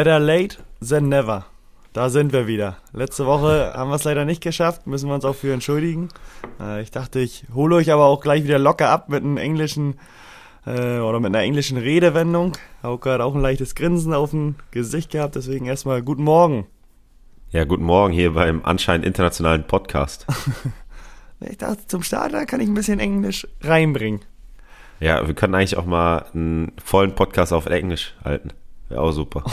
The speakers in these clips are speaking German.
Better late than never. Da sind wir wieder. Letzte Woche haben wir es leider nicht geschafft, müssen wir uns auch für entschuldigen. Äh, ich dachte, ich hole euch aber auch gleich wieder locker ab mit einem englischen äh, oder mit einer englischen Redewendung. Hauke hat auch ein leichtes Grinsen auf dem Gesicht gehabt, deswegen erstmal guten Morgen. Ja, guten Morgen hier beim anscheinend internationalen Podcast. ich dachte, zum Start da kann ich ein bisschen Englisch reinbringen. Ja, wir können eigentlich auch mal einen vollen Podcast auf Englisch halten. Wäre auch super.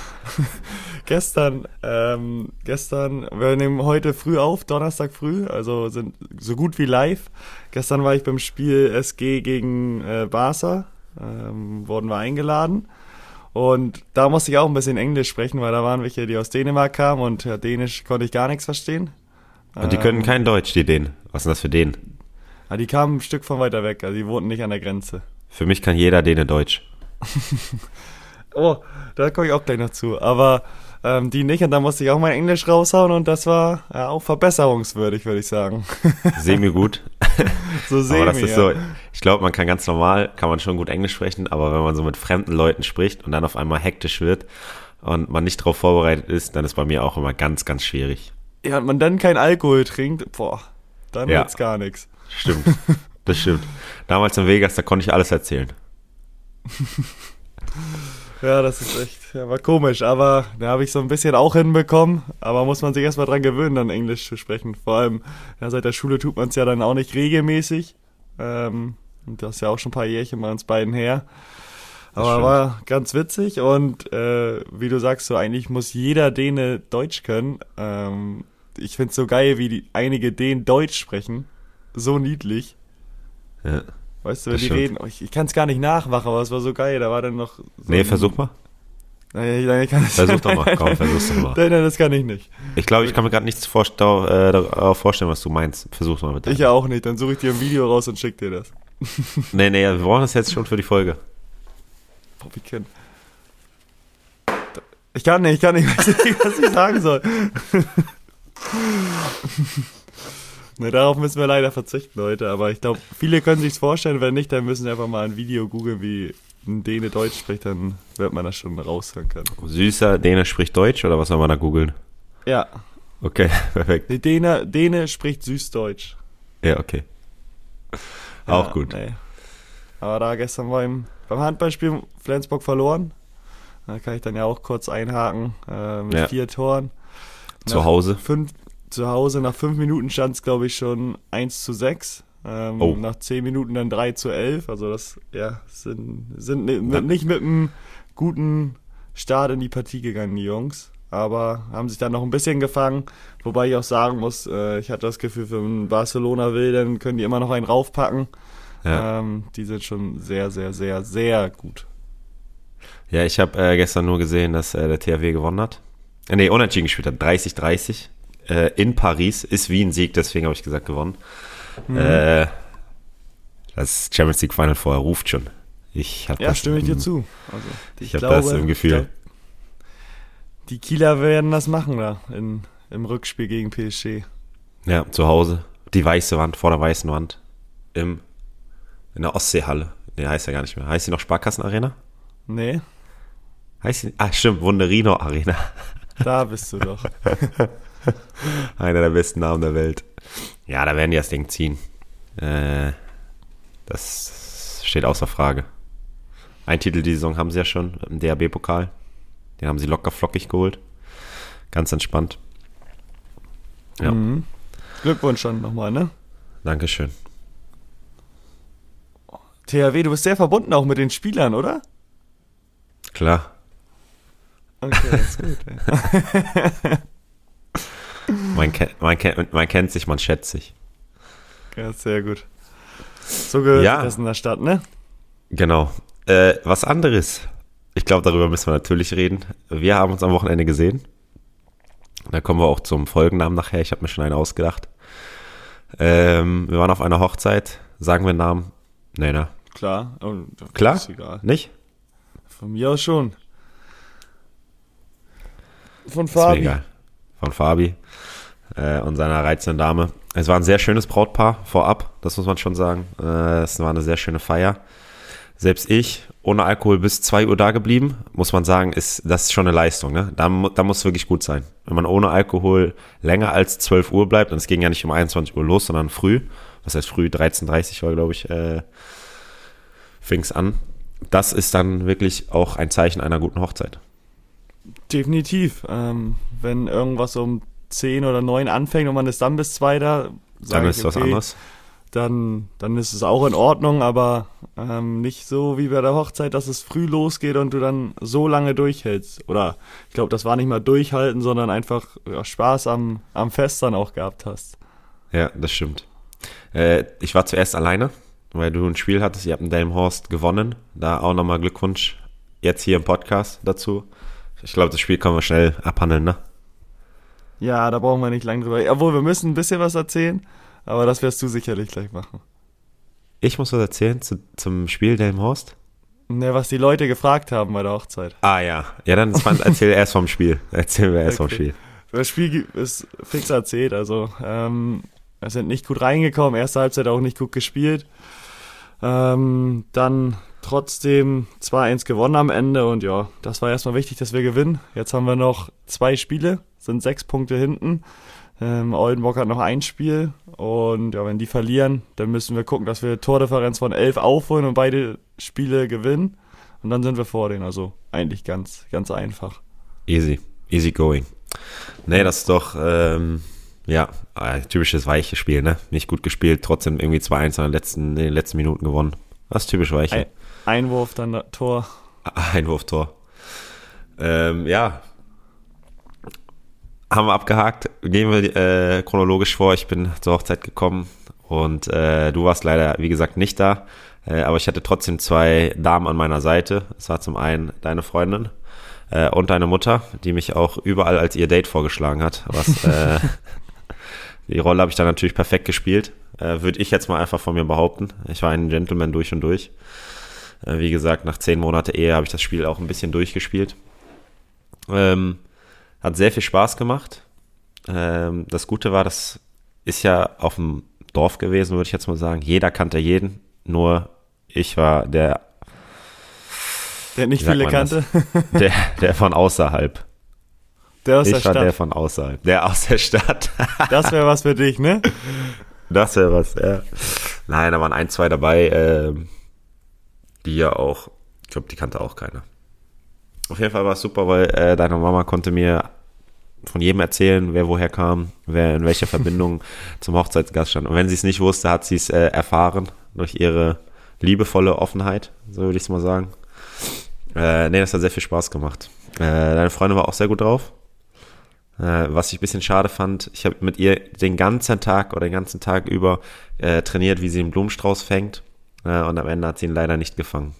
gestern, ähm, gestern, wir nehmen heute früh auf, Donnerstag früh, also sind so gut wie live. Gestern war ich beim Spiel SG gegen äh, Barca, ähm, wurden wir eingeladen. Und da musste ich auch ein bisschen Englisch sprechen, weil da waren welche, die aus Dänemark kamen und ja, Dänisch konnte ich gar nichts verstehen. Und die können ähm, kein Deutsch, die Dänen. Was ist denn das für Dänen? Ja, die kamen ein Stück von weiter weg, also die wohnten nicht an der Grenze. Für mich kann jeder Däne Deutsch. oh, da komme ich auch gleich noch zu. Aber ähm, die nicht und da musste ich auch mein Englisch raushauen und das war ja, auch verbesserungswürdig, würde ich sagen. Semi gut. so semi, aber das ist so, ich glaube, man kann ganz normal, kann man schon gut Englisch sprechen, aber wenn man so mit fremden Leuten spricht und dann auf einmal hektisch wird und man nicht darauf vorbereitet ist, dann ist bei mir auch immer ganz, ganz schwierig. Ja, und man dann kein Alkohol trinkt, boah, dann ja. wird's gar nichts. Stimmt. Das stimmt. Damals in Vegas, da konnte ich alles erzählen. ja, das ist echt, ja, war komisch, aber da habe ich so ein bisschen auch hinbekommen. Aber muss man sich erstmal dran gewöhnen, dann Englisch zu sprechen. Vor allem, ja, seit der Schule tut man es ja dann auch nicht regelmäßig. Ähm, und das ist ja auch schon ein paar Jährchen bei uns beiden her. Aber war ganz witzig und äh, wie du sagst, so eigentlich muss jeder Däne Deutsch können. Ähm, ich find's so geil, wie die, einige Dänen Deutsch sprechen so niedlich. Ja. Weißt du, wenn die stimmt. reden, ich, ich kann es gar nicht nachmachen, aber es war so geil. Da war dann noch. So nee, versuch mal. Nein, nein, ich kann es Versuch doch mal, komm, versuch's doch mal. Nein, nein, das kann ich nicht. Ich glaube, ich kann mir gerade nichts vorstell, äh, vorstellen, was du meinst. Versuch's mal bitte. Ich auch nicht, dann suche ich dir ein Video raus und schick dir das. nee, nee, wir brauchen das jetzt schon für die Folge. Wie kann. Ich kann nicht, ich kann nicht, ich weiß nicht, was ich sagen soll. Ne, darauf müssen wir leider verzichten heute, aber ich glaube, viele können sich's vorstellen, wenn nicht, dann müssen wir einfach mal ein Video googeln, wie ein Däne Deutsch spricht, dann wird man das schon raushören können. Süßer Däne spricht Deutsch oder was soll man da googeln? Ja. Okay, perfekt. Die Däne, Däne spricht Süßdeutsch. Ja, okay. Auch ja, gut. Nee. Aber da gestern beim, beim Handballspiel Flensburg verloren. Da kann ich dann ja auch kurz einhaken äh, mit ja. vier Toren. Zu Hause? Fünf, zu Hause. Nach fünf Minuten stand es, glaube ich, schon 1 zu 6. Ähm, oh. Nach zehn Minuten dann 3 zu 11. Also das, ja, sind, sind ja. nicht mit einem guten Start in die Partie gegangen, die Jungs. Aber haben sich dann noch ein bisschen gefangen. Wobei ich auch sagen muss, äh, ich hatte das Gefühl, wenn Barcelona will, dann können die immer noch einen raufpacken. Ja. Ähm, die sind schon sehr, sehr, sehr, sehr gut. Ja, ich habe äh, gestern nur gesehen, dass äh, der THW gewonnen hat. Äh, nee, unentschieden gespielt hat. 30-30 äh, in Paris. Ist wie ein Sieg, deswegen habe ich gesagt gewonnen. Mhm. Äh, das Champions League Final vorher ruft schon. Ich ja, das stimme ich dir zu. Also, ich, ich habe das im Gefühl. Die Kieler werden das machen da in, im Rückspiel gegen PSG. Ja, zu Hause. Die weiße Wand, vor der weißen Wand. Im, in der Ostseehalle. Nee, heißt ja gar nicht mehr. Heißt sie noch Sparkassenarena? Nee. Heißt sie? Ah, stimmt, Wunderino Arena. Da bist du doch. Einer der besten Namen der Welt. Ja, da werden die das Ding ziehen. Äh, das steht außer Frage. Ein Titel die Saison haben sie ja schon im DAB-Pokal. Den haben sie locker flockig geholt. Ganz entspannt. Ja. Mhm. Glückwunsch dann nochmal, ne? Dankeschön. THW, du bist sehr verbunden auch mit den Spielern, oder? Klar. Okay, das ist gut. man, kennt, man, kennt, man kennt sich, man schätzt sich. Ja, sehr gut. So gehört ja. das in der Stadt, ne? Genau. Äh, was anderes. Ich glaube, darüber müssen wir natürlich reden. Wir haben uns am Wochenende gesehen. Da kommen wir auch zum Folgennamen nachher. Ich habe mir schon einen ausgedacht. Ähm, wir waren auf einer Hochzeit. Sagen wir einen Namen? Nee, ne? Klar. Oh, Klar? Nicht? Von mir aus schon. Von Fabi von Fabi äh, und seiner reizenden Dame. Es war ein sehr schönes Brautpaar vorab, das muss man schon sagen. Äh, es war eine sehr schöne Feier. Selbst ich ohne Alkohol bis 2 Uhr da geblieben, muss man sagen, ist das ist schon eine Leistung. Ne? Da, da muss es wirklich gut sein. Wenn man ohne Alkohol länger als 12 Uhr bleibt, und es ging ja nicht um 21 Uhr los, sondern früh, was heißt früh, 13.30 war, glaube ich, äh, fing es an. Das ist dann wirklich auch ein Zeichen einer guten Hochzeit. Definitiv. Ähm, wenn irgendwas um 10 oder 9 anfängt und man ist dann bis 2 da, dann ist ich, okay, was anderes dann, dann ist es auch in Ordnung, aber ähm, nicht so wie bei der Hochzeit, dass es früh losgeht und du dann so lange durchhältst. Oder ich glaube, das war nicht mal durchhalten, sondern einfach ja, Spaß am, am Fest dann auch gehabt hast. Ja, das stimmt. Äh, ich war zuerst alleine, weil du ein Spiel hattest, ihr habt in Delmhorst gewonnen. Da auch nochmal Glückwunsch jetzt hier im Podcast dazu. Ich glaube, das Spiel können wir schnell abhandeln, ne? Ja, da brauchen wir nicht lange drüber. Obwohl, wir müssen ein bisschen was erzählen. Aber das wirst du sicherlich gleich machen. Ich muss was erzählen zu, zum Spiel Delmhorst? Ne, was die Leute gefragt haben bei der Hochzeit. Ah ja. Ja, dann erzähl erst vom Spiel. Erzähl mir erst okay. vom Spiel. Das Spiel ist fix erzählt. Also, ähm, wir sind nicht gut reingekommen. Erste Halbzeit auch nicht gut gespielt. Ähm, dann trotzdem 2-1 gewonnen am Ende und ja, das war erstmal wichtig, dass wir gewinnen. Jetzt haben wir noch zwei Spiele, sind sechs Punkte hinten. Ähm, Oldenburg hat noch ein Spiel und ja, wenn die verlieren, dann müssen wir gucken, dass wir Tordifferenz von 11 aufholen und beide Spiele gewinnen. Und dann sind wir vor denen. Also eigentlich ganz, ganz einfach. Easy. Easy going. Nee, das ist doch, ähm, ja, ein typisches weiches Spiel, ne? Nicht gut gespielt, trotzdem irgendwie 2-1 in, den letzten, in den letzten Minuten gewonnen. Das ist typisch weiche. Ein, Einwurf, dann Tor. Einwurf, Tor. Ähm, ja, haben wir abgehakt. Gehen wir äh, chronologisch vor. Ich bin zur Hochzeit gekommen und äh, du warst leider, wie gesagt, nicht da. Äh, aber ich hatte trotzdem zwei Damen an meiner Seite. Es war zum einen deine Freundin äh, und deine Mutter, die mich auch überall als ihr Date vorgeschlagen hat. Was äh, die Rolle habe ich dann natürlich perfekt gespielt. Äh, Würde ich jetzt mal einfach von mir behaupten. Ich war ein Gentleman durch und durch. Äh, wie gesagt, nach zehn Monate Ehe habe ich das Spiel auch ein bisschen durchgespielt. Ähm, hat sehr viel Spaß gemacht. Ähm, das Gute war, das ist ja auf dem Dorf gewesen, würde ich jetzt mal sagen. Jeder kannte jeden, nur ich war der. Der nicht viele kannte. Der, der von außerhalb. Der aus ich der Stadt. war der von außerhalb. Der aus der Stadt. Das wäre was für dich, ne? Das wäre was, ja. Nein, da waren ein, zwei dabei, äh, die ja auch, ich glaube, die kannte auch keiner. Auf jeden Fall war es super, weil äh, deine Mama konnte mir von jedem erzählen, wer woher kam, wer in welcher Verbindung zum Hochzeitsgast stand. Und wenn sie es nicht wusste, hat sie es äh, erfahren durch ihre liebevolle Offenheit, so würde ich es mal sagen. Äh, nee, das hat sehr viel Spaß gemacht. Äh, deine Freundin war auch sehr gut drauf. Äh, was ich ein bisschen schade fand, ich habe mit ihr den ganzen Tag oder den ganzen Tag über äh, trainiert, wie sie den Blumenstrauß fängt. Äh, und am Ende hat sie ihn leider nicht gefangen.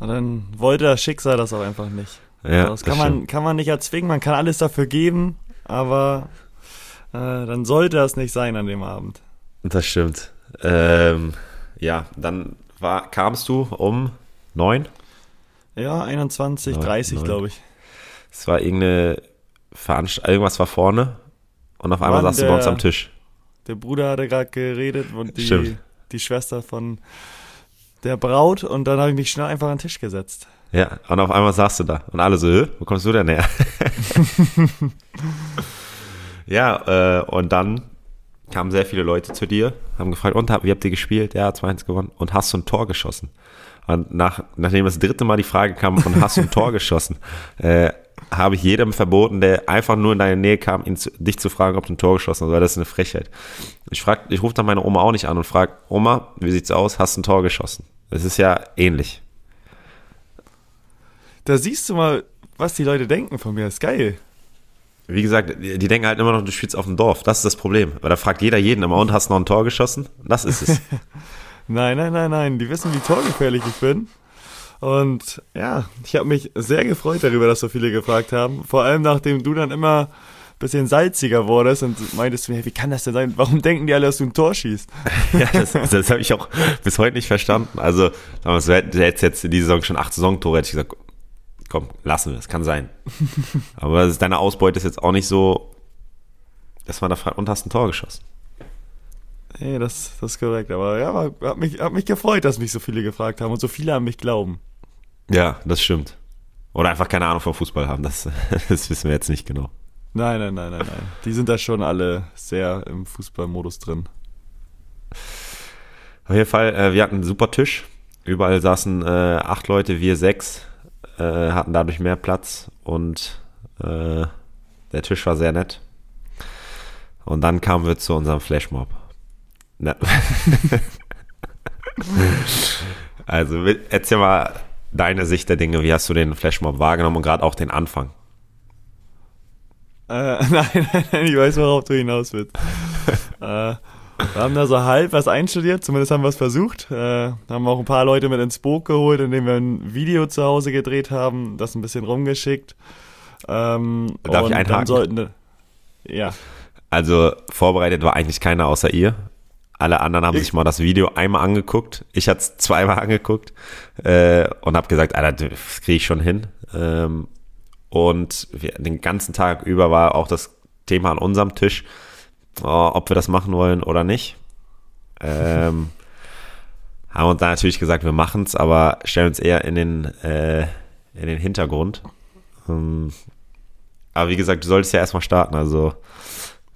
Und dann wollte das Schicksal das auch einfach nicht. Ja, das, kann, das man, kann man nicht erzwingen, man kann alles dafür geben, aber äh, dann sollte das nicht sein an dem Abend. Das stimmt. Ähm, ja, dann war, kamst du um neun? Ja, 21, 9, 30, glaube ich. Es war irgendeine Veranstaltung, irgendwas war vorne und auf einmal Mann, saß du bei uns am Tisch. Der Bruder hatte gerade geredet und die, die Schwester von der Braut und dann habe ich mich schnell einfach an den Tisch gesetzt. Ja, und auf einmal saßt du da und alle so, wo kommst du denn her? ja, äh, und dann kamen sehr viele Leute zu dir, haben gefragt, und wie habt ihr gespielt? Ja, 2-1 gewonnen. Und hast du ein Tor geschossen? Und nach, nachdem das dritte Mal die Frage kam, und hast du ein Tor geschossen, äh, habe ich jedem verboten, der einfach nur in deine Nähe kam, ihn zu, dich zu fragen, ob du ein Tor geschossen hast, weil das ist eine Frechheit. Ich frag, ich rufe dann meine Oma auch nicht an und frage, Oma, wie sieht's aus? Hast du ein Tor geschossen? Das ist ja ähnlich. Da siehst du mal, was die Leute denken von mir. Das ist geil. Wie gesagt, die, die denken halt immer noch, du spielst auf dem Dorf. Das ist das Problem. Weil da fragt jeder jeden immer, und hast du noch ein Tor geschossen? Das ist es. nein, nein, nein, nein. Die wissen, wie torgefährlich ich bin. Und ja, ich habe mich sehr gefreut darüber, dass so viele gefragt haben. Vor allem nachdem du dann immer ein bisschen salziger wurdest und meintest du mir, wie kann das denn sein? Warum denken die alle, dass du ein Tor schießt? ja, das, das habe ich auch bis heute nicht verstanden. Also, du hättest jetzt in dieser Saison schon acht Saisontore, hätte ich gesagt, komm, lassen wir, es kann sein. Aber ist, deine Ausbeute ist jetzt auch nicht so, dass man da fragt, und hast ein Tor geschossen. Nee, das, das ist korrekt. Aber ja, hat, mich, hat mich gefreut, dass mich so viele gefragt haben und so viele an mich glauben. Ja, das stimmt. Oder einfach keine Ahnung vom Fußball haben, das, das wissen wir jetzt nicht genau. Nein, nein, nein, nein, nein. Die sind da schon alle sehr im Fußballmodus drin. Auf jeden Fall, äh, wir hatten einen super Tisch. Überall saßen äh, acht Leute, wir sechs, äh, hatten dadurch mehr Platz und äh, der Tisch war sehr nett. Und dann kamen wir zu unserem Flashmob. Na. also erzähl mal deine Sicht der Dinge. Wie hast du den Flashmob wahrgenommen und gerade auch den Anfang? Äh, nein, nein, nein, ich weiß, worauf du hinaus willst. äh, wir haben da so halb was einstudiert, zumindest haben wir es versucht. Äh, haben auch ein paar Leute mit ins Boot geholt, indem wir ein Video zu Hause gedreht haben, das ein bisschen rumgeschickt. Ähm, Darf ich einhaken? Sollten, ja. Also vorbereitet war eigentlich keiner außer ihr. Alle anderen haben ich, sich mal das Video einmal angeguckt. Ich hatte es zweimal angeguckt äh, und habe gesagt, Alter, das kriege ich schon hin. Ähm, und wir, den ganzen Tag über war auch das Thema an unserem Tisch, oh, ob wir das machen wollen oder nicht. Ähm, haben uns da natürlich gesagt, wir machen es, aber stellen uns eher in den, äh, in den Hintergrund. Ähm, aber wie gesagt, du solltest ja erstmal starten. Also,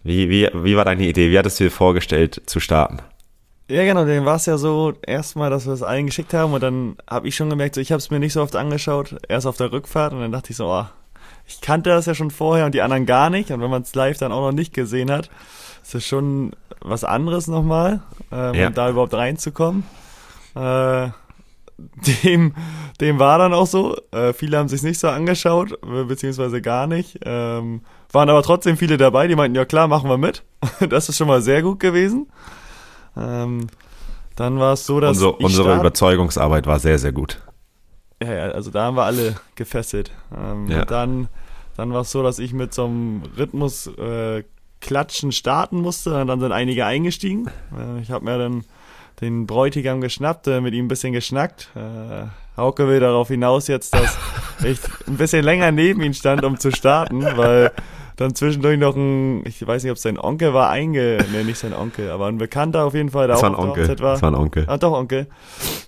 wie, wie, wie war deine Idee? Wie hattest du dir vorgestellt zu starten? Ja, genau, dann war es ja so, erstmal, dass wir es allen geschickt haben und dann habe ich schon gemerkt, so, ich habe es mir nicht so oft angeschaut, erst auf der Rückfahrt und dann dachte ich so, oh, ich kannte das ja schon vorher und die anderen gar nicht. Und wenn man es live dann auch noch nicht gesehen hat, ist es schon was anderes nochmal, ähm, ja. um da überhaupt reinzukommen. Äh, dem, dem war dann auch so. Äh, viele haben sich nicht so angeschaut, beziehungsweise gar nicht. Ähm, waren aber trotzdem viele dabei, die meinten, ja klar, machen wir mit. das ist schon mal sehr gut gewesen. Ähm, dann war es so, dass. Unsere, unsere Überzeugungsarbeit war sehr, sehr gut. Ja, ja, also da haben wir alle gefesselt. Ähm, ja. Dann, dann war es so, dass ich mit so einem Rhythmus äh, klatschen starten musste. Und dann sind einige eingestiegen. Äh, ich habe mir dann den Bräutigam geschnappt, äh, mit ihm ein bisschen geschnackt. Äh, Hauke will darauf hinaus jetzt, dass ich ein bisschen länger neben ihm stand, um zu starten, weil dann zwischendurch noch ein, ich weiß nicht, ob es sein Onkel war, einge, nee, nicht sein Onkel, aber ein Bekannter auf jeden Fall, der das auch war ein Onkel. war. Das war ein Onkel. Ah, doch, Onkel.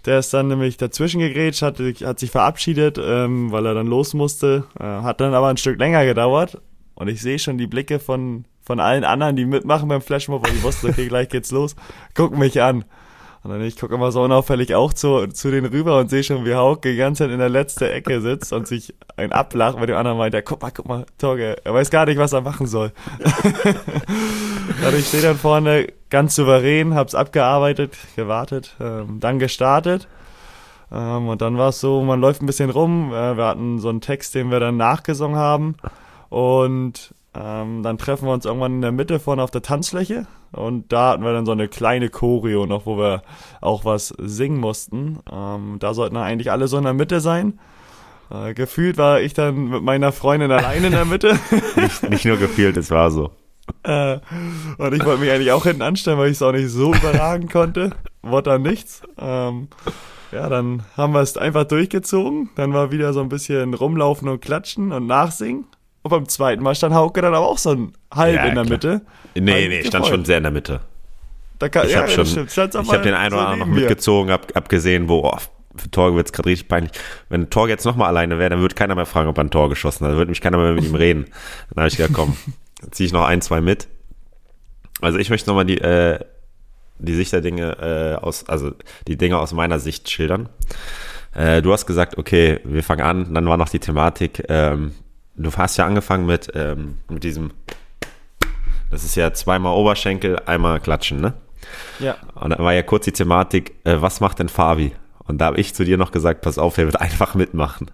Der ist dann nämlich dazwischen gegrätscht, hat, hat sich verabschiedet, ähm, weil er dann los musste, äh, hat dann aber ein Stück länger gedauert und ich sehe schon die Blicke von, von allen anderen, die mitmachen beim Flashmob, weil ich wusste, okay, gleich geht's los, gucken mich an. Und dann ich gucke immer so unauffällig auch zu, zu denen rüber und sehe schon, wie Hauke die ganze Zeit in der letzten Ecke sitzt und sich ein ablacht, weil dem anderen meint, ja, guck mal, guck mal, Torge, er weiß gar nicht, was er machen soll. ich stehe dann vorne ganz souverän, hab's abgearbeitet, gewartet, ähm, dann gestartet. Ähm, und dann war es so, man läuft ein bisschen rum, äh, wir hatten so einen Text, den wir dann nachgesungen haben. Und ähm, dann treffen wir uns irgendwann in der Mitte vorne auf der Tanzfläche und da hatten wir dann so eine kleine Choreo noch, wo wir auch was singen mussten. Ähm, da sollten eigentlich alle so in der Mitte sein. Äh, gefühlt war ich dann mit meiner Freundin allein in der Mitte. nicht, nicht nur gefühlt, es war so. Äh, und ich wollte mich eigentlich auch hinten anstellen, weil ich es auch nicht so überragen konnte. Wurde dann nichts. Ähm, ja, dann haben wir es einfach durchgezogen. Dann war wieder so ein bisschen rumlaufen und klatschen und nachsingen. Und beim zweiten Mal stand Hauke dann aber auch so ein halb ja, in der klar. Mitte. Nee, nee, stand schon sehr in der Mitte. Kann, ich ja, habe schon, ich habe den einen oder anderen noch mitgezogen, habe hab gesehen, wo, oh, für Torge wird es gerade richtig peinlich. Wenn Torge jetzt nochmal alleine wäre, dann würde keiner mehr fragen, ob er ein Tor geschossen hat. Dann würde mich keiner mehr mit ihm reden. Dann habe ich gedacht, komm, ziehe ich noch ein, zwei mit. Also ich möchte nochmal die, äh, die Sicht der Dinge äh, aus, also die Dinge aus meiner Sicht schildern. Äh, du hast gesagt, okay, wir fangen an. Dann war noch die Thematik, ähm, du hast ja angefangen mit, ähm, mit diesem, das ist ja zweimal Oberschenkel, einmal klatschen, ne? Ja. Und dann war ja kurz die Thematik, äh, was macht denn Fabi? Und da habe ich zu dir noch gesagt, pass auf, er wird einfach mitmachen.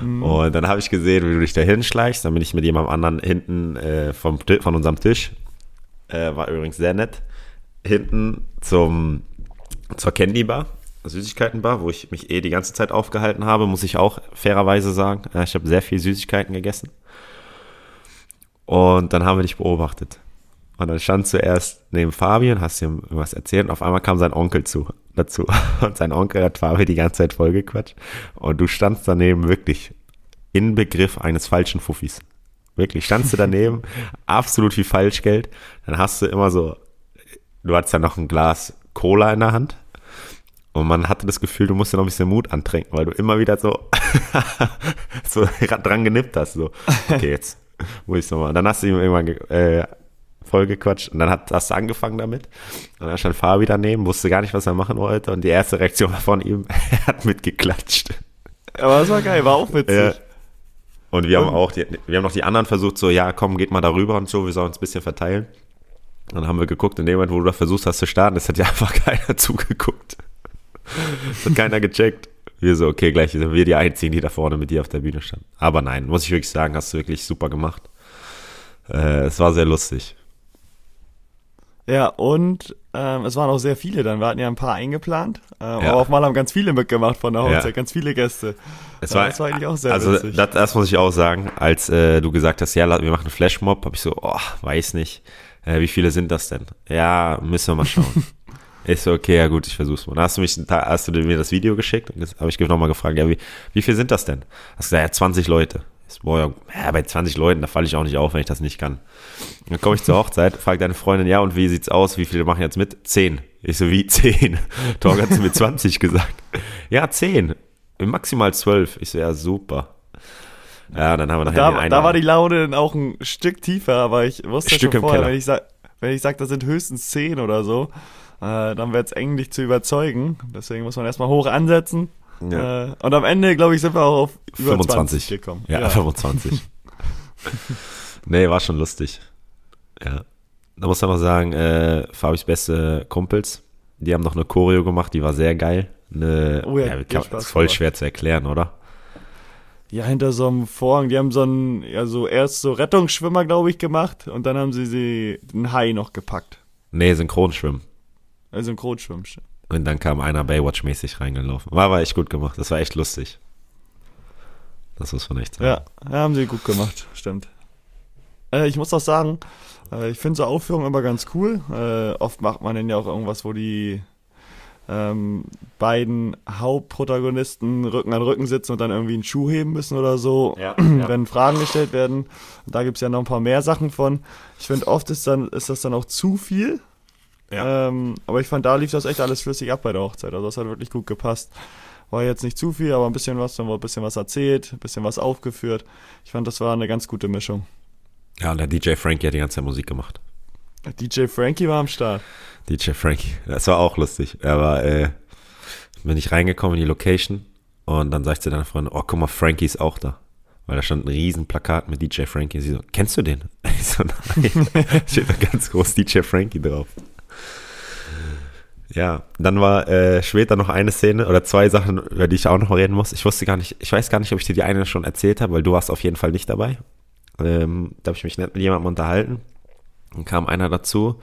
Mhm. Und dann habe ich gesehen, wie du dich da hinschleichst. Dann bin ich mit jemandem anderen hinten äh, vom, von unserem Tisch, äh, war übrigens sehr nett, hinten zum, zur Candy Bar Süßigkeitenbar, wo ich mich eh die ganze Zeit aufgehalten habe, muss ich auch fairerweise sagen. Ich habe sehr viel Süßigkeiten gegessen. Und dann haben wir dich beobachtet. Und dann stand zuerst neben Fabian, hast ihm irgendwas erzählt und auf einmal kam sein Onkel zu, dazu. Und sein Onkel hat Fabi die ganze Zeit vollgequatscht. Und du standst daneben wirklich in Begriff eines falschen Fuffis. Wirklich, standst du daneben, absolut wie Falschgeld. Dann hast du immer so du hattest ja noch ein Glas Cola in der Hand. Und man hatte das Gefühl, du musst ja noch ein bisschen Mut antrinken, weil du immer wieder so, so dran genippt hast. So, okay, jetzt muss ich nochmal. Dann hast du ihm irgendwann äh, vollgequatscht und dann hat, hast du angefangen damit. Und dann stand Fabi daneben, wusste gar nicht, was er machen wollte. Und die erste Reaktion von ihm, er hat mitgeklatscht. Aber das war geil, war auch witzig. Ja. Und wir haben auch, die, wir haben noch die anderen versucht, so, ja, komm, geht mal darüber und so, wir sollen uns ein bisschen verteilen. Dann haben wir geguckt, in dem Moment, wo du da versucht hast zu starten, das hat ja einfach keiner zugeguckt. Das hat keiner gecheckt. Wir so, okay, gleich sind wir die Einzigen, die da vorne mit dir auf der Bühne standen. Aber nein, muss ich wirklich sagen, hast du wirklich super gemacht. Äh, es war sehr lustig. Ja, und ähm, es waren auch sehr viele dann. Wir hatten ja ein paar eingeplant. Ähm, ja. Aber auf mal haben ganz viele mitgemacht von der Hochzeit, ja. ganz viele Gäste. Es war, das war eigentlich auch sehr Also das, das, muss ich auch sagen, als äh, du gesagt hast, ja, wir machen einen Flashmob, habe ich so, oh, weiß nicht. Äh, wie viele sind das denn? Ja, müssen wir mal schauen. Ich so, okay, ja gut, ich versuch's mal. Dann hast du, mich, hast du mir das Video geschickt und habe ich nochmal gefragt, ja, wie, wie viel sind das denn? Hast du gesagt, ja, 20 Leute. Ich so, boah, ja, bei 20 Leuten, da falle ich auch nicht auf, wenn ich das nicht kann. Dann komme ich zur Hochzeit, frage deine Freundin, ja, und wie sieht's aus? Wie viele machen jetzt mit? 10. Ich so, wie 10? Torg hat mir 20 gesagt. Ja, 10. Maximal 12. Ich so, ja, super. Ja, dann haben wir nachher da, da war die Laune dann auch ein Stück tiefer, aber ich wusste Stück schon vorher, wenn ich sag, wenn ich sag, das sind höchstens 10 oder so, äh, dann wird es eng, dich zu überzeugen. Deswegen muss man erstmal hoch ansetzen. Ja. Äh, und am Ende, glaube ich, sind wir auch auf über 25 gekommen. Ja, ja. 25. nee, war schon lustig. Ja. Da muss man noch sagen, äh, Fabis beste Kumpels, die haben noch eine Choreo gemacht, die war sehr geil. Eine, oh ja, ja kann, ist voll schwer zu erklären, oder? Ja, hinter so einem Vorhang. Die haben so einen, ja, so erst so Rettungsschwimmer, glaube ich, gemacht und dann haben sie sie den Hai noch gepackt. Nee, Synchronschwimmen. Also Synchronschwimmen. Und dann kam einer Baywatch-mäßig reingelaufen. War aber echt gut gemacht. Das war echt lustig. Das muss man echt sagen. Ja, haben sie gut gemacht, stimmt. Äh, ich muss auch sagen, äh, ich finde so Aufführungen immer ganz cool. Äh, oft macht man dann ja auch irgendwas, wo die ähm, beiden Hauptprotagonisten Rücken an Rücken sitzen und dann irgendwie einen Schuh heben müssen oder so, ja, ja. wenn Fragen gestellt werden. Und da gibt's ja noch ein paar mehr Sachen von. Ich finde, oft ist, dann, ist das dann auch zu viel. Ja. Ähm, aber ich fand, da lief das echt alles flüssig ab bei der Hochzeit. Also das hat wirklich gut gepasst. War jetzt nicht zu viel, aber ein bisschen was, dann wurde ein bisschen was erzählt, ein bisschen was aufgeführt. Ich fand, das war eine ganz gute Mischung. Ja, und der DJ Frankie hat die ganze Zeit Musik gemacht. DJ Frankie war am Start. DJ Frankie, das war auch lustig. Er war, äh, bin ich reingekommen in die Location und dann sagte deine Freundin, oh, guck mal, Frankie ist auch da. Weil da stand ein riesen Plakat mit DJ Frankie. Sie so, kennst du den? Ich so, nein. Steht da ganz groß DJ Frankie drauf. Ja, dann war äh, später noch eine Szene oder zwei Sachen, über die ich auch noch reden muss. Ich wusste gar nicht, ich weiß gar nicht, ob ich dir die eine schon erzählt habe, weil du warst auf jeden Fall nicht dabei. Ähm, da habe ich mich nett mit jemandem unterhalten. Dann kam einer dazu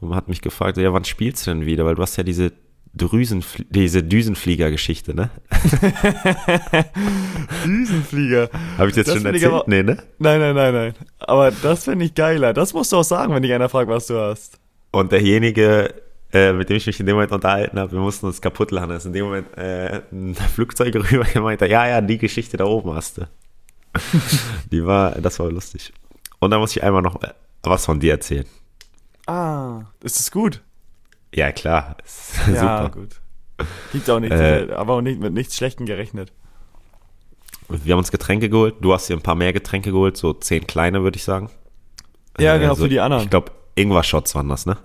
und hat mich gefragt, ja, wann spielst du denn wieder? Weil du hast ja diese Drüsen, diese Düsenflieger-Geschichte, ne? Düsenflieger. Habe ich jetzt das schon erzählt? Aber, nee, ne? Nein, nein, nein, nein. Aber das finde ich geiler. Das musst du auch sagen, wenn dich einer fragt, was du hast. Und derjenige, äh, mit dem ich mich in dem Moment unterhalten habe, wir mussten uns kaputt lachen. Ist in dem Moment äh, ein Flugzeug rüber gemeint, ja, ja, die Geschichte da oben hast du. die war, das war lustig. Und da muss ich einmal noch was von dir erzählen. Ah, ist das gut? Ja, klar. ja, super. gut. Gibt auch nichts, äh, aber auch nicht, mit nichts Schlechtem gerechnet. Wir haben uns Getränke geholt. Du hast dir ein paar mehr Getränke geholt, so zehn kleine, würde ich sagen. Ja, genau, also, für die anderen. Ich glaube, Ingwer-Shots waren das, ne?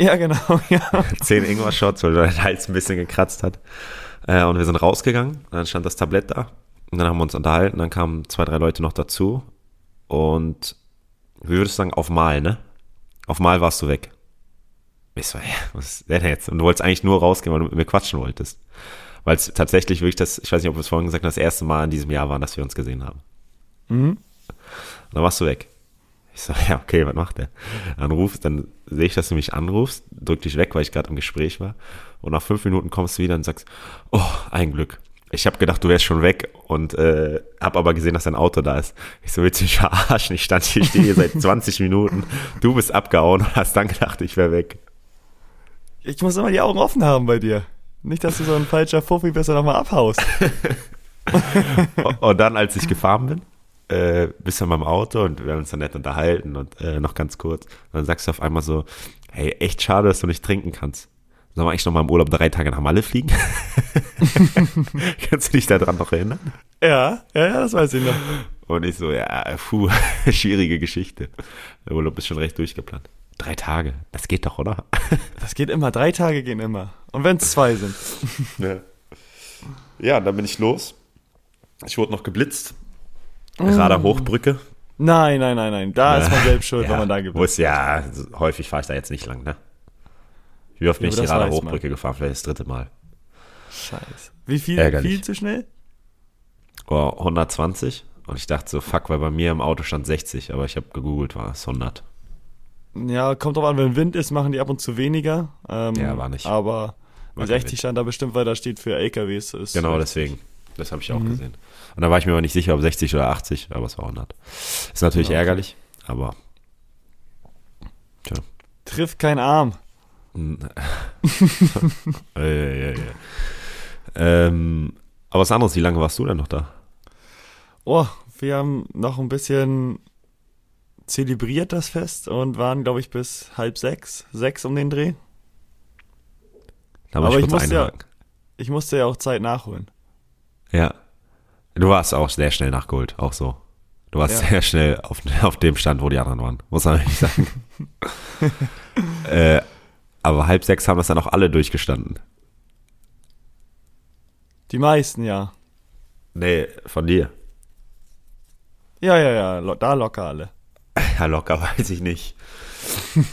Ja, genau, ja. Zehn Ingwer-Shots, weil dein Hals ein bisschen gekratzt hat. Äh, und wir sind rausgegangen, dann stand das Tablett da. Und dann haben wir uns unterhalten, dann kamen zwei, drei Leute noch dazu. Und wie würdest du sagen, auf Mal, ne? Auf Mal warst du weg. Ich so, ja, was ist denn jetzt? Und du wolltest eigentlich nur rausgehen, weil du mit mir quatschen wolltest. Weil es tatsächlich wirklich das, ich weiß nicht, ob wir es vorhin gesagt haben, das erste Mal in diesem Jahr war, dass wir uns gesehen haben. Mhm. Und dann warst du weg. Ich so, ja, okay, was macht der? Dann rufst, dann sehe ich, dass du mich anrufst, drück dich weg, weil ich gerade im Gespräch war. Und nach fünf Minuten kommst du wieder und sagst, oh, ein Glück. Ich habe gedacht, du wärst schon weg und äh, habe aber gesehen, dass dein Auto da ist. Ich so, willst du mich verarschen? Ich stand hier, stehe hier seit 20 Minuten. Du bist abgehauen und hast dann gedacht, ich wäre weg. Ich muss immer die Augen offen haben bei dir. Nicht, dass du so ein falscher Fuffi bist und nochmal abhaust. und dann, als ich gefahren bin, äh, bist du in meinem Auto und wir haben uns dann nett unterhalten und äh, noch ganz kurz. Und dann sagst du auf einmal so, hey, echt schade, dass du nicht trinken kannst. Sollen wir eigentlich noch mal im Urlaub drei Tage nach Malle fliegen? Kannst du dich daran noch erinnern? Ja, ja, ja, das weiß ich noch. Und ich so, ja, puh, schwierige Geschichte. Der Urlaub ist schon recht durchgeplant. Drei Tage, das geht doch, oder? Das geht immer, drei Tage gehen immer. Und wenn es zwei sind. Ja. ja, dann bin ich los. Ich wurde noch geblitzt. Radar Hochbrücke. Nein, nein, nein, nein. Da ist man selbst schuld, ja, wenn man da gewinnt. ist, ja, häufig fahre ich da jetzt nicht lang, ne? Wie oft bin ich die Radar weiß man. Hochbrücke gefahren? Vielleicht das dritte Mal. Scheiße. Wie viel, Ärgerlich. viel zu schnell? Oh, 120. Und ich dachte so, fuck, weil bei mir im Auto stand 60, aber ich habe gegoogelt, war es 100. Ja, kommt drauf an, wenn Wind ist, machen die ab und zu weniger. Ähm, Ja, war nicht. Aber War kein 60 Wind. stand da bestimmt, weil da steht für LKWs. Ist Genau, deswegen. Das habe ich auch Mhm. gesehen. Und da war ich mir aber nicht sicher, ob 60 oder 80, aber es war 100. Ist natürlich okay. ärgerlich, aber tja. Trifft kein Arm. Äh, ja, ja. Ähm, aber was anderes, wie lange warst du denn noch da? Oh, wir haben noch ein bisschen zelebriert das Fest und waren, glaube ich, bis halb sechs, sechs um den Dreh. Aber ich musste ja-. Ich musste ja auch Zeit nachholen. Ja. Du warst auch sehr schnell nachgeholt, auch so. Du warst Ja. sehr schnell auf, auf dem Stand, wo die anderen waren, muss man nicht sagen. äh, aber halb sechs haben das dann auch alle durchgestanden. Die meisten, ja. Nee, von dir. Ja, ja, ja, lo da locker alle. Ja, locker weiß ich nicht.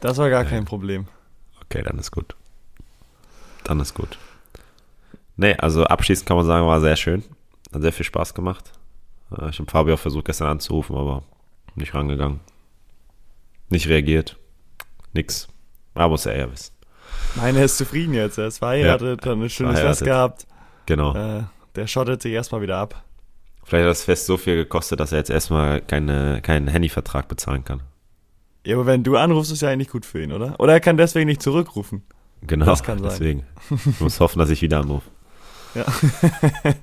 Das war gar kein Problem. Okay, dann ist gut. Dann ist gut. Nee, also abschließend kann man sagen, war sehr schön. Hat sehr viel Spaß gemacht. Äh, Ich habe Fabio versucht gestern anzurufen, aber nicht rangegangen. Nicht reagiert. Nix. Aber muss er ja wissen. Nein, er ist zufrieden jetzt. Er ist verheiratet, hat ein schönes. Fest gehabt. Genau. Äh, der schottet sich erstmal wieder ab. Vielleicht hat das Fest so viel gekostet, dass er jetzt erstmal keine, keinen Handyvertrag bezahlen kann. Ja, aber wenn du anrufst, ist ja eigentlich gut für ihn, oder? Oder er kann deswegen nicht zurückrufen. Genau, Das kann sein. deswegen. Ich muss hoffen, dass ich wieder anrufe. Ja.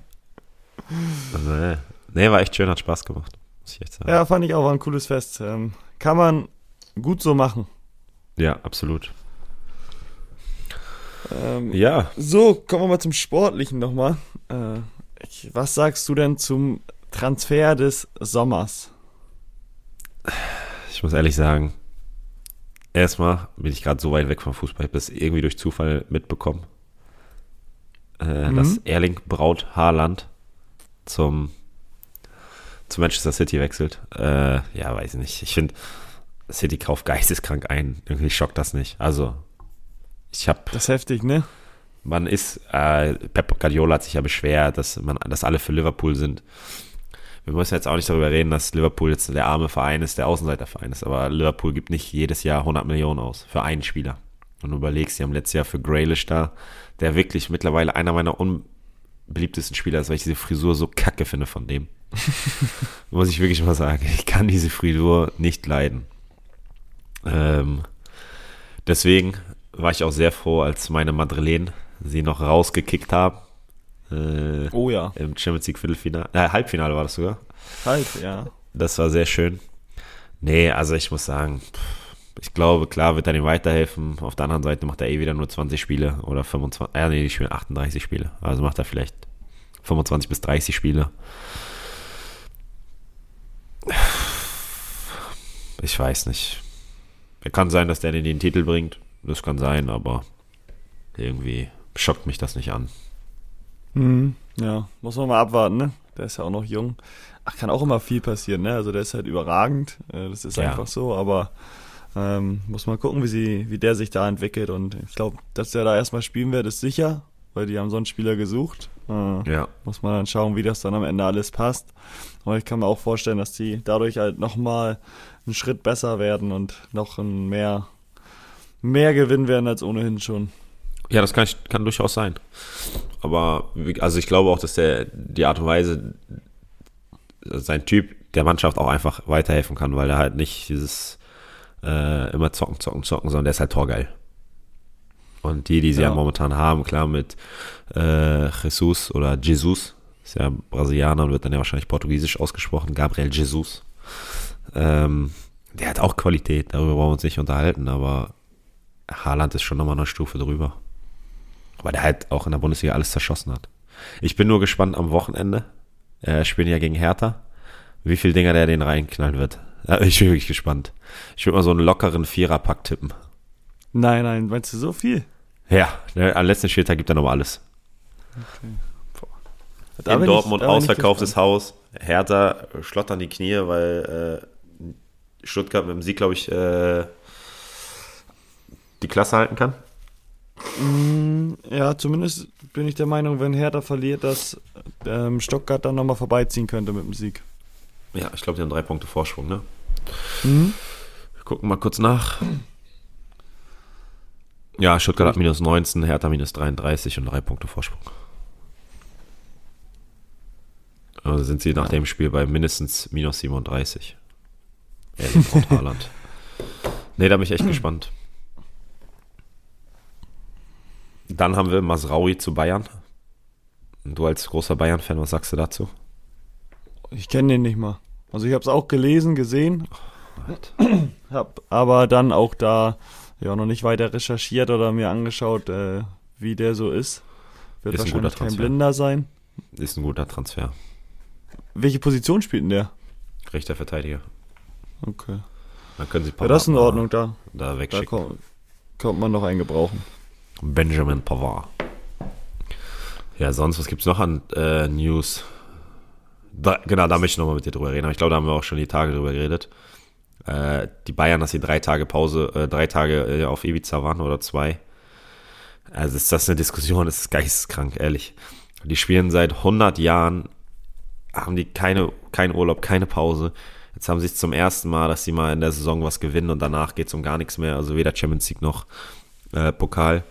Also, äh, nee, war echt schön, hat Spaß gemacht. Muss ich echt sagen. Ja, fand ich auch, war ein cooles Fest. Ähm, kann man gut so machen. Ja absolut. Ähm, Ja, So, kommen wir mal zum Sportlichen nochmal. Äh, ich- was sagst du denn zum Transfer des Sommers? Ich muss ehrlich sagen, erstmal bin ich gerade so weit weg vom Fußball, ich habe das irgendwie durch Zufall mitbekommen, äh, Mhm. dass Erling Braut Haaland zum zu Manchester City wechselt. Äh, ja, weiß ich nicht. Ich finde, City kauft geisteskrank ein. Irgendwie schockt das nicht. Also, ich habe Das ist heftig, ne? man ist, äh, Pep Guardiola hat sich ja beschwert, dass man, dass alle für Liverpool sind. Wir müssen jetzt auch nicht darüber reden, dass Liverpool jetzt der arme Verein ist, der Außenseiterverein ist, aber Liverpool gibt nicht jedes Jahr 100 Millionen aus für einen Spieler. Und du überlegst, sie haben letztes Jahr für Grealish da, der wirklich mittlerweile einer meiner unbeliebtesten Spieler ist, weil ich diese Frisur so kacke finde von dem. Muss ich wirklich mal sagen. Ich kann diese Frisur nicht leiden. Ähm, deswegen war ich auch sehr froh, als meine Madrilen sie noch rausgekickt haben. Äh, Oh ja. Im Champions League Viertelfinale, äh, Halbfinale war das sogar. Halt, ja. Das war sehr schön. Nee, also ich muss sagen, ich glaube, klar wird er ihm weiterhelfen. Auf der anderen Seite macht er eh wieder nur 20 Spiele oder 25, äh, nee, die spielen 38 Spiele. Also macht er vielleicht 25 bis 30 Spiele. Ich weiß nicht. Kann sein, dass der den Titel bringt. Das kann sein, aber irgendwie schockt mich das nicht an. Mhm. Ja, muss man mal abwarten, ne? Der ist ja auch noch jung. Ach, kann auch immer viel passieren, ne? Also der ist halt überragend. Äh, Das ist Ja. einfach so, aber ähm, muss mal gucken, wie, sie, wie der sich da entwickelt. Und ich glaube, dass der da erstmal spielen wird, ist sicher, weil die haben so einen Spieler gesucht. Äh, Ja. Muss man dann schauen, wie das dann am Ende alles passt. Aber ich kann mir auch vorstellen, dass die dadurch halt nochmal einen Schritt besser werden und noch ein mehr, mehr gewinnen werden als ohnehin schon. Ja, das kann, ich, kann durchaus sein. Aber also ich glaube auch, dass der die Art und Weise, sein Typ der Mannschaft auch einfach weiterhelfen kann, weil er halt nicht dieses äh, immer zocken, zocken, zocken, sondern der ist halt torgeil. Und die, die sie ja, Ja. momentan haben, klar mit äh, Jesus oder Jesus, ist ja Brasilianer und wird dann ja wahrscheinlich portugiesisch ausgesprochen, Gabriel Jesus. Ähm, Der hat auch Qualität, darüber wollen wir uns nicht unterhalten, aber Haaland ist schon nochmal eine Stufe drüber. Weil der halt auch in der Bundesliga alles zerschossen hat. Ich bin nur gespannt am Wochenende. Äh, spielen ja gegen Hertha. Wie viel Dinger der den reinknallen wird. Ich bin wirklich gespannt. Ich würde mal so einen lockeren Viererpack tippen. Nein, nein, meinst du so viel? Ja, ne, am letzten Spieltag gibt er nochmal alles. Okay. Da In Dortmund ich, ausverkauftes Haus. Hertha schlottern die Knie, weil äh, Stuttgart mit dem Sieg, glaube ich, äh, die Klasse halten kann. Mm, ja, zumindest bin ich der Meinung, wenn Hertha verliert, dass ähm, Stuttgart dann nochmal vorbeiziehen könnte mit dem Sieg. Ja, ich glaube, die haben drei Punkte Vorsprung, ne? Mhm. Wir gucken mal kurz nach. Ja, Stuttgart hat minus 19, Hertha minus 33 und drei Punkte Vorsprung. Also sind sie nach dem Spiel bei mindestens minus 37. Erling Braut Haaland. Nee, da bin ich echt gespannt. Dann haben wir Masraui zu Bayern. Du als großer Bayern-Fan, was sagst du dazu? Ich kenne den nicht mal. Also ich habe es auch gelesen, gesehen. Oh, hab aber dann auch da ja noch nicht weiter recherchiert oder mir angeschaut, äh, wie der so ist. Wird ist wahrscheinlich kein Blinder sein. Ist ein guter Transfer. Welche Position spielt denn der? Rechter Verteidiger. Okay. Dann können sie ja, das ist in Ordnung da. Da wegschicken. Da kommt, kommt man noch einen gebrauchen. Benjamin Pavard. Ja, sonst, was gibt es noch an äh, News? Da, genau, da möchte ich nochmal mit dir drüber reden. Aber ich glaube, da haben wir auch schon die Tage drüber geredet. Äh, die Bayern, dass sie drei Tage Pause, äh, drei Tage äh, auf Ibiza waren oder zwei. Also ist das eine Diskussion, das ist geisteskrank, ehrlich. Die spielen seit 100 Jahren, haben die keine, keinen Urlaub, keine Pause. Jetzt haben sie es zum ersten Mal, dass sie mal in der Saison was gewinnen und danach geht es um gar nichts mehr. Also weder Champions League noch äh, Pokal.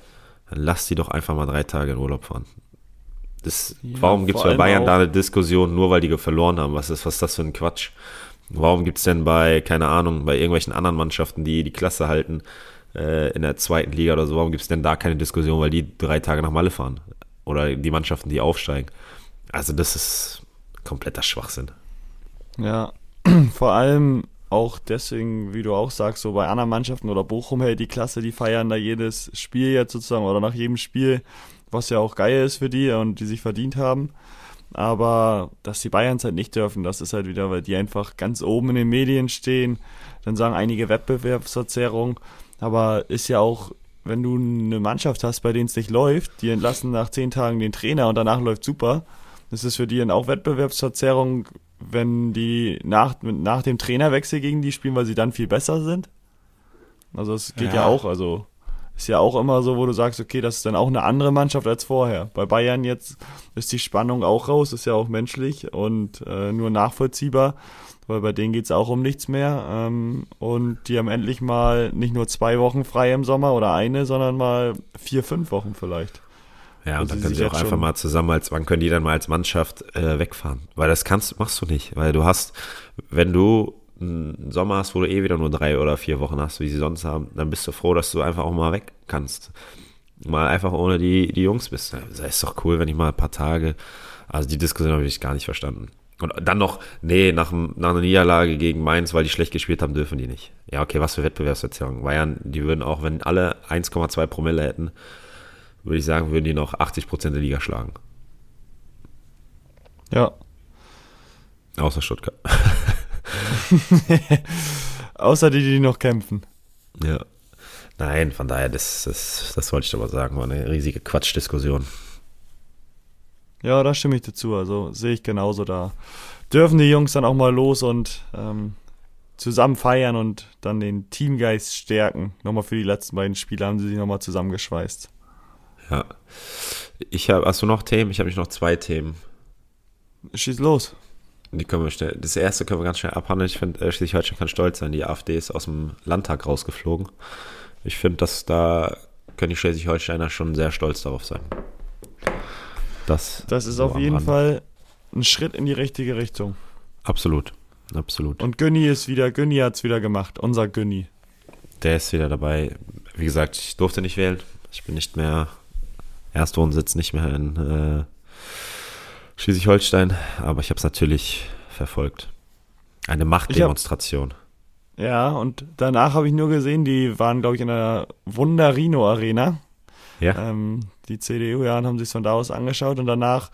Dann lass die doch einfach mal drei Tage in Urlaub fahren. Das, ja, warum gibt es bei Bayern da eine Diskussion, nur weil die verloren haben? Was ist, was ist das für ein Quatsch? Warum gibt es denn bei, keine Ahnung, bei irgendwelchen anderen Mannschaften, die die Klasse halten, äh, in der zweiten Liga oder so, warum gibt es denn da keine Diskussion, weil die drei Tage nach Malle fahren? Oder die Mannschaften, die aufsteigen? Also das ist kompletter Schwachsinn. Ja, vor allem auch deswegen, wie du auch sagst, so bei anderen Mannschaften oder Bochum hält die Klasse, die feiern da jedes Spiel jetzt sozusagen oder nach jedem Spiel, was ja auch geil ist für die und die sich verdient haben. Aber dass die Bayerns halt nicht dürfen, das ist halt wieder, weil die einfach ganz oben in den Medien stehen. Dann sagen einige Wettbewerbsverzerrung. Aber ist ja auch, wenn du eine Mannschaft hast, bei denen es nicht läuft, die entlassen nach zehn Tagen den Trainer und danach läuft super. Das ist für die dann auch Wettbewerbsverzerrung, wenn die nach, nach dem Trainerwechsel gegen die spielen, weil sie dann viel besser sind. Also es geht ja. ja auch, also ist ja auch immer so, wo du sagst, okay, das ist dann auch eine andere Mannschaft als vorher. Bei Bayern jetzt ist die Spannung auch raus, ist ja auch menschlich und äh, nur nachvollziehbar, weil bei denen geht's auch um nichts mehr. Ähm, und die haben endlich mal nicht nur zwei Wochen frei im Sommer oder eine, sondern mal vier, fünf Wochen vielleicht. Ja, und dann können sie auch einfach mal zusammen als, wann können die dann mal als Mannschaft äh, wegfahren? Weil das kannst, machst du nicht. Weil du hast, wenn du einen Sommer hast, wo du eh wieder nur drei oder vier Wochen hast, wie sie sonst haben, dann bist du froh, dass du einfach auch mal weg kannst. Mal einfach ohne die, die Jungs bist. Das ist doch cool, wenn ich mal ein paar Tage. Also die Diskussion habe ich gar nicht verstanden. Und dann noch, nee, nach, nach einer Niederlage gegen Mainz, weil die schlecht gespielt haben, dürfen die nicht. Ja, okay, was für Wettbewerbsverzerrung. Bayern, die würden auch, wenn alle 1,2 Promille hätten, würde ich sagen, würden die noch 80 Prozent der Liga schlagen. Ja. Außer Stuttgart. Außer die, die noch kämpfen. Ja. Nein, von daher, das, das, das wollte ich aber sagen, war eine riesige Quatschdiskussion. Ja, da stimme ich dazu. Also sehe ich genauso da. Dürfen die Jungs dann auch mal los und ähm, zusammen feiern und dann den Teamgeist stärken. Nochmal für die letzten beiden Spiele haben sie sich nochmal zusammengeschweißt. Ja. Ich habe, hast du noch Themen? Ich habe noch zwei Themen. Schieß los. Die können wir schnell, das erste können wir ganz schnell abhandeln. Ich finde, äh, Schleswig-Holstein kann stolz sein. Die AfD ist aus dem Landtag rausgeflogen. Ich finde, dass da können die Schleswig-Holsteiner schon sehr stolz darauf sein. Das, das ist so auf jeden Rand. Fall ein Schritt in die richtige Richtung. Absolut, absolut. Und Günni ist wieder, Günni hat es wieder gemacht, unser Günni. Der ist wieder dabei. Wie gesagt, ich durfte nicht wählen. Ich bin nicht mehr, Erstwohnsitz nicht mehr in äh, Schleswig-Holstein, aber ich habe es natürlich verfolgt. Eine Machtdemonstration. Ja, und danach habe ich nur gesehen, die waren, glaube ich, in der Wunderino Arena. Ja. Ähm, die CDU, ja, und haben sich von da aus angeschaut und danach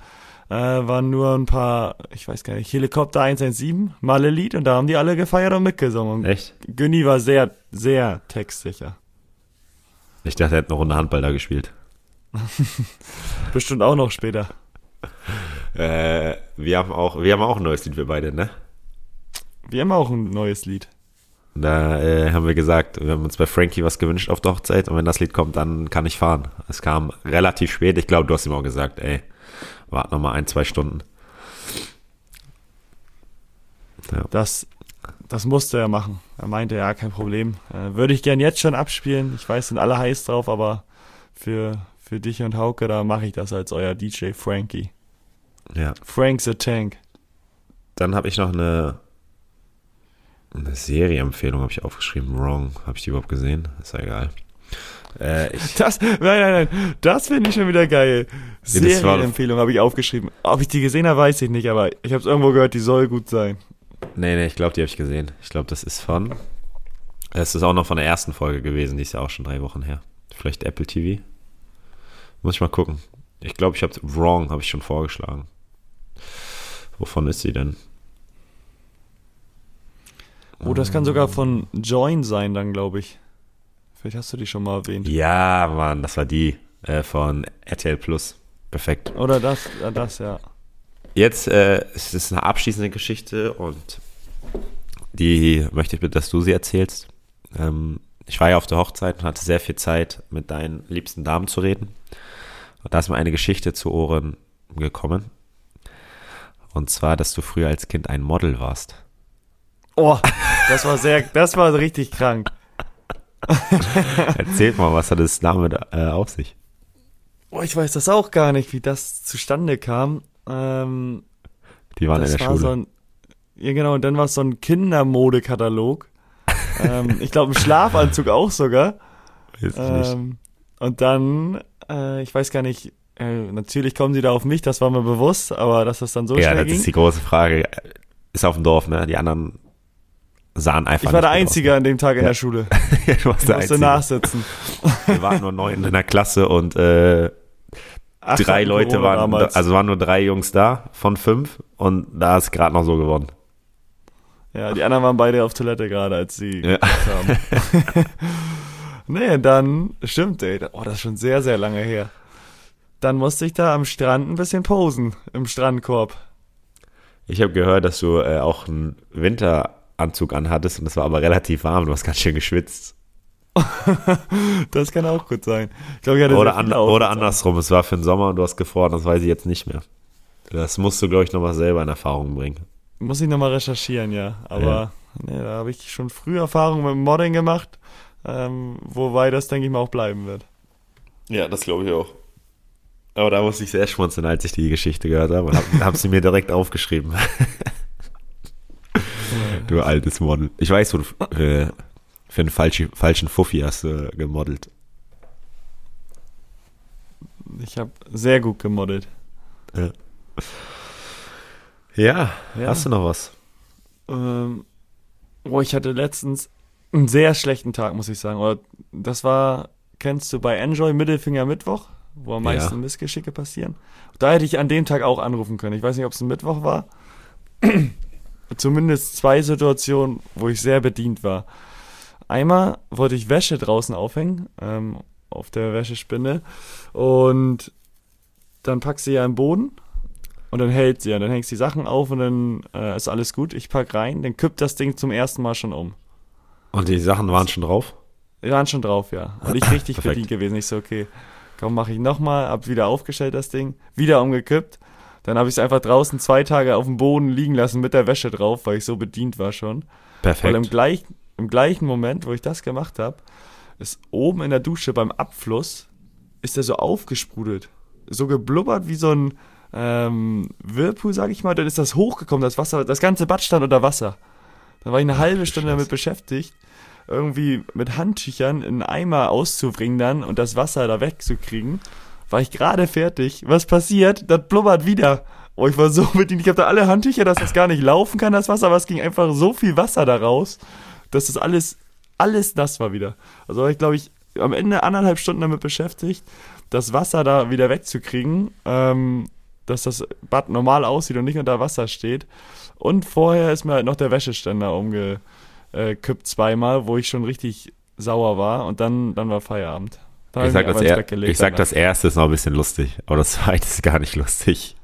äh, waren nur ein paar, ich weiß gar nicht, Helikopter 117, Malle-Lied und da haben die alle gefeiert und mitgesungen. Echt? Günni war sehr, sehr textsicher. Ich dachte, er hätte eine Runde Handball da gespielt. Bestimmt auch noch später. Äh, wir haben auch, wir haben auch ein neues Lied, wir beide, ne? Wir haben auch ein neues Lied. Da äh, haben wir gesagt, wir haben uns bei Frankie was gewünscht auf der Hochzeit und wenn das Lied kommt, dann kann ich fahren. Es kam relativ spät. Ich glaube, du hast ihm auch gesagt, ey, warte noch mal ein, zwei Stunden. Ja. Das, das musste er machen. Er meinte, ja, kein Problem. Äh, würde ich gern jetzt schon abspielen. Ich weiß, sind alle heiß drauf, aber für, für dich und Hauke, da mache ich das als euer DJ Frankie. ja. Frank the Tank. Dann habe ich noch eine, eine Serie-Empfehlung habe ich aufgeschrieben. Wrong. Habe ich die überhaupt gesehen? Ist ja egal. Äh, Das, nein, nein, nein, das finde ich schon wieder geil. Serienempfehlung habe ich aufgeschrieben. Ob ich die gesehen habe, weiß ich nicht, aber ich habe es irgendwo gehört, die soll gut sein. nee, nee, ich glaube, die habe ich gesehen. Ich glaube, das ist von. Es ist auch noch von der ersten Folge gewesen. Die ist ja auch schon drei Wochen her. Vielleicht Apple TV. Muss ich mal gucken. Ich glaube, ich habe Wrong habe ich schon vorgeschlagen. Wovon ist sie denn? Oh, das kann sogar von Join sein, dann glaube ich. Vielleicht hast du die schon mal erwähnt. Ja, Mann, das war die äh, von RTL Plus. Perfekt. Oder das, äh, das, ja. Jetzt äh, es ist eine abschließende Geschichte und die möchte ich bitte, dass du sie erzählst. Ähm, ich war ja auf der Hochzeit und hatte sehr viel Zeit, mit deinen liebsten Damen zu reden. Und da ist mir eine Geschichte zu Ohren gekommen. Und zwar, dass du früher als Kind ein Model warst. Oh, das war sehr, das war richtig krank. Erzählt mal, was hat es damit äh, auf sich? Oh, ich weiß das auch gar nicht, wie das zustande kam. Ähm, Die waren das in der war Schule. so ein, ja genau, und dann war es so ein Kindermodekatalog. ähm, ich glaube, ein Schlafanzug auch sogar. Weiß ich nicht. Ähm, und dann, äh, ich weiß gar nicht, äh, natürlich kommen sie da auf mich, das war mir bewusst, aber dass das dann so ja, schnell das ging. ist die große Frage. Ist auf dem Dorf, ne? Die anderen sahen einfach Ich war der Einzige an dem Tag in Ja. der Schule. aus. du warst Ich der musste Einzige. nachsitzen. Wir waren nur neun in der Klasse und äh, Ach, drei Leute Corona waren, damals. also waren nur drei Jungs da von fünf und da ist gerade noch so geworden. Ja, die anderen waren beide auf Toilette gerade, als sie Ja. haben. nee, dann, stimmt, ey, oh, das ist schon sehr, sehr lange her. Dann musste ich da am Strand ein bisschen posen, im Strandkorb. Ich habe gehört, dass du äh, auch einen Winteranzug anhattest und es war aber relativ warm, du hast ganz schön geschwitzt. Das kann auch gut sein. Ich glaube, ich hatte Oder, an, oder andersrum, es war für den Sommer und du hast gefroren, das weiß ich jetzt nicht mehr. Das musst du, glaube ich, nochmal selber in Erfahrung bringen. Muss ich nochmal recherchieren, ja. Aber Nee, da habe ich schon früh Erfahrungen mit dem Modding gemacht, ähm, wobei das, denke ich mal, auch bleiben wird. Ja, das glaube ich auch. Aber da musste ich sehr schmunzeln, als ich die Geschichte gehört habe und habe hab sie mir direkt aufgeschrieben. du altes Model. Ich weiß, wo du äh, für einen falschen, falschen Fuffi hast du gemodelt. Ich habe sehr gut gemoddet. Ja. ja, Ja. hast du noch was? Ähm, oh, ich hatte letztens einen sehr schlechten Tag, muss ich sagen. Oder das war, kennst du bei Enjoy Mittelfinger Mittwoch, wo am Ja. meisten Missgeschicke passieren? Da hätte ich an dem Tag auch anrufen können. Ich weiß nicht, ob es ein Mittwoch war. Zumindest zwei Situationen, wo ich sehr bedient war. Einmal wollte ich Wäsche draußen aufhängen, ähm, auf der Wäschespinne. Und dann packst sie ja im Boden und dann hält sie. Und dann hängst die Sachen auf und dann äh, ist alles gut. Ich pack rein, dann kippt das Ding zum ersten Mal schon um. Und die Sachen waren schon drauf? Wir waren schon drauf, ja. Und ich richtig Perfekt. bedient gewesen. Ich so, okay, komm, mach ich nochmal, hab wieder aufgestellt das Ding, wieder umgekippt. Dann habe ich es einfach draußen zwei Tage auf dem Boden liegen lassen mit der Wäsche drauf, weil ich so bedient war schon. Weil im, Perfekt. gleich, im gleichen Moment, wo ich das gemacht habe, ist oben in der Dusche beim Abfluss, ist der so aufgesprudelt. So geblubbert wie so ein ähm, Whirlpool, sag ich mal. Dann ist das hochgekommen, das Wasser, das ganze Bad stand unter Wasser. Dann war ich eine halbe Stunde damit beschäftigt, irgendwie mit Handtüchern einen Eimer auszubringen dann und das Wasser da wegzukriegen. War ich gerade fertig. Was passiert? Das blubbert wieder. Oh, ich war so bedient. Ich habe da alle Handtücher, dass das gar nicht laufen kann, das Wasser, aber es ging einfach so viel Wasser da raus. dass das alles, alles nass war wieder. Also war ich glaube ich am Ende anderthalb Stunden damit beschäftigt, das Wasser da wieder wegzukriegen, ähm, dass das Bad normal aussieht und nicht unter Wasser steht. Und vorher ist mir halt noch der Wäscheständer umgekippt zweimal, wo ich schon richtig sauer war und dann, dann war Feierabend. Da Ich sag, das, er, ich sag das erste ist noch ein bisschen lustig, aber das zweite ist gar nicht lustig.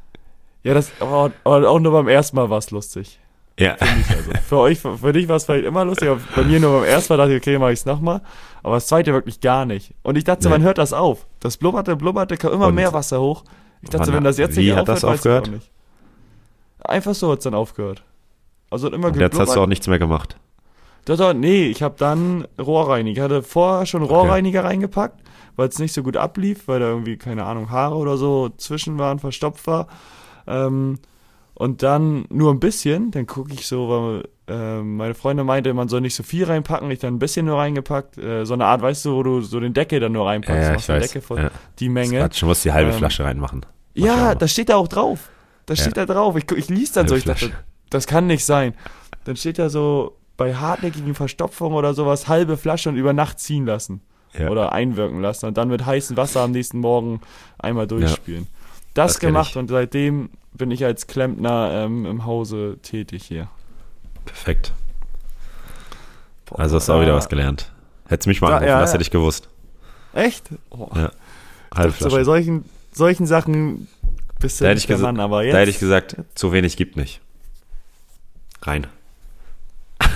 Ja, das, aber, auch nur beim ersten Mal war es lustig. Ja. Also für euch, für, für dich war es vielleicht immer lustig, aber bei mir nur beim ersten Mal dachte ich, okay, mach ich's nochmal. Aber das zweite wirklich gar nicht. Und ich dachte, Nee. man hört das auf. Das blubberte, blubberte, kam immer Und mehr Wasser hoch. Ich dachte, wann- wenn das jetzt nicht hat das aufhört, weiß ich aufgehört? auch nicht. Einfach so hat's dann aufgehört. Also hat immer Und jetzt hast du auch nichts mehr gemacht. Doch, doch, nee, ich habe dann Rohrreiniger. Ich hatte vorher schon Rohrreiniger reingepackt, weil es nicht so gut ablief, weil da irgendwie, keine Ahnung, Haare oder so zwischen waren, verstopft war. Ähm, und dann nur ein bisschen, dann gucke ich so, weil meine Freundin meinte, man soll nicht so viel reinpacken, ich dann ein bisschen nur reingepackt. Äh, so eine Art, weißt du, wo du so den Deckel dann nur reinpackst. Ja, machst ich weiß. Deckel voll, Ja. die Menge. Quatsch, du musst die halbe Ähm, Flasche reinmachen. Mach Ja, das steht da auch drauf. Das Ja. steht da drauf. Ich, ich lies dann so, Halbe ich dachte, das kann nicht sein. Dann steht da so, bei hartnäckigen Verstopfungen oder sowas, halbe Flasche und über Nacht ziehen lassen. Ja. Oder einwirken lassen und dann mit heißem Wasser am nächsten Morgen einmal durchspielen. Das, Das gemacht und seitdem bin ich als Klempner ähm, im Hause tätig hier. Perfekt. Boah, Also hast du auch wieder was gelernt. Hättest mich mal Da- angerufen, ja, das ja. hätte ich gewusst. Echt? Oh, Ja. Halbe so bei Flasche. solchen, solchen Sachen bist du Da nicht ich der Mann, aber jetzt. Da hätte ich gesagt, zu wenig gibt nicht. Rein.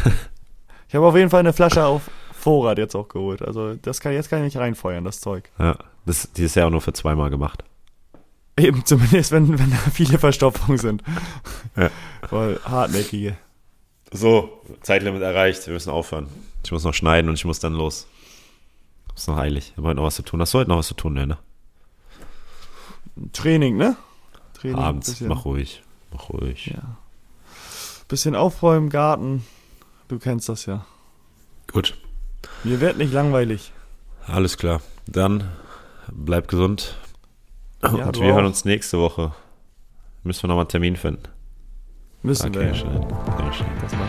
ich habe auf jeden Fall eine Flasche auf Vorrat jetzt auch geholt. Also das kann, jetzt kann ich nicht reinfeuern, das Zeug. Ja. Das, die ist ja auch nur für zweimal gemacht. Eben, zumindest wenn, wenn da viele Verstopfungen sind. Ja. Voll hartnäckige. So, Zeitlimit erreicht. Wir müssen aufhören. Ich muss noch schneiden und ich muss dann los. Ist noch eilig. Ich habe heute noch was zu tun. Hast du heute noch was zu tun, ne? Training, ne? Training. Abends. Mach ruhig. Mach ruhig. Ja. bisschen aufräumen, Garten. Du kennst das ja. Gut. Mir wird nicht langweilig. Alles klar. Dann bleib gesund. Ja, und wir hören auch. uns nächste Woche. Müssen wir nochmal einen Termin finden. Müssen wir. schön. Ja, schön. Das machen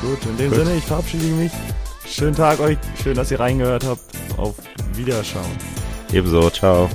wir. Gut, in dem Gut. Sinne, ich verabschiede mich. Schönen Tag euch. Schön, dass ihr reingehört habt. Auf Wiederschauen. Ebenso. Ciao.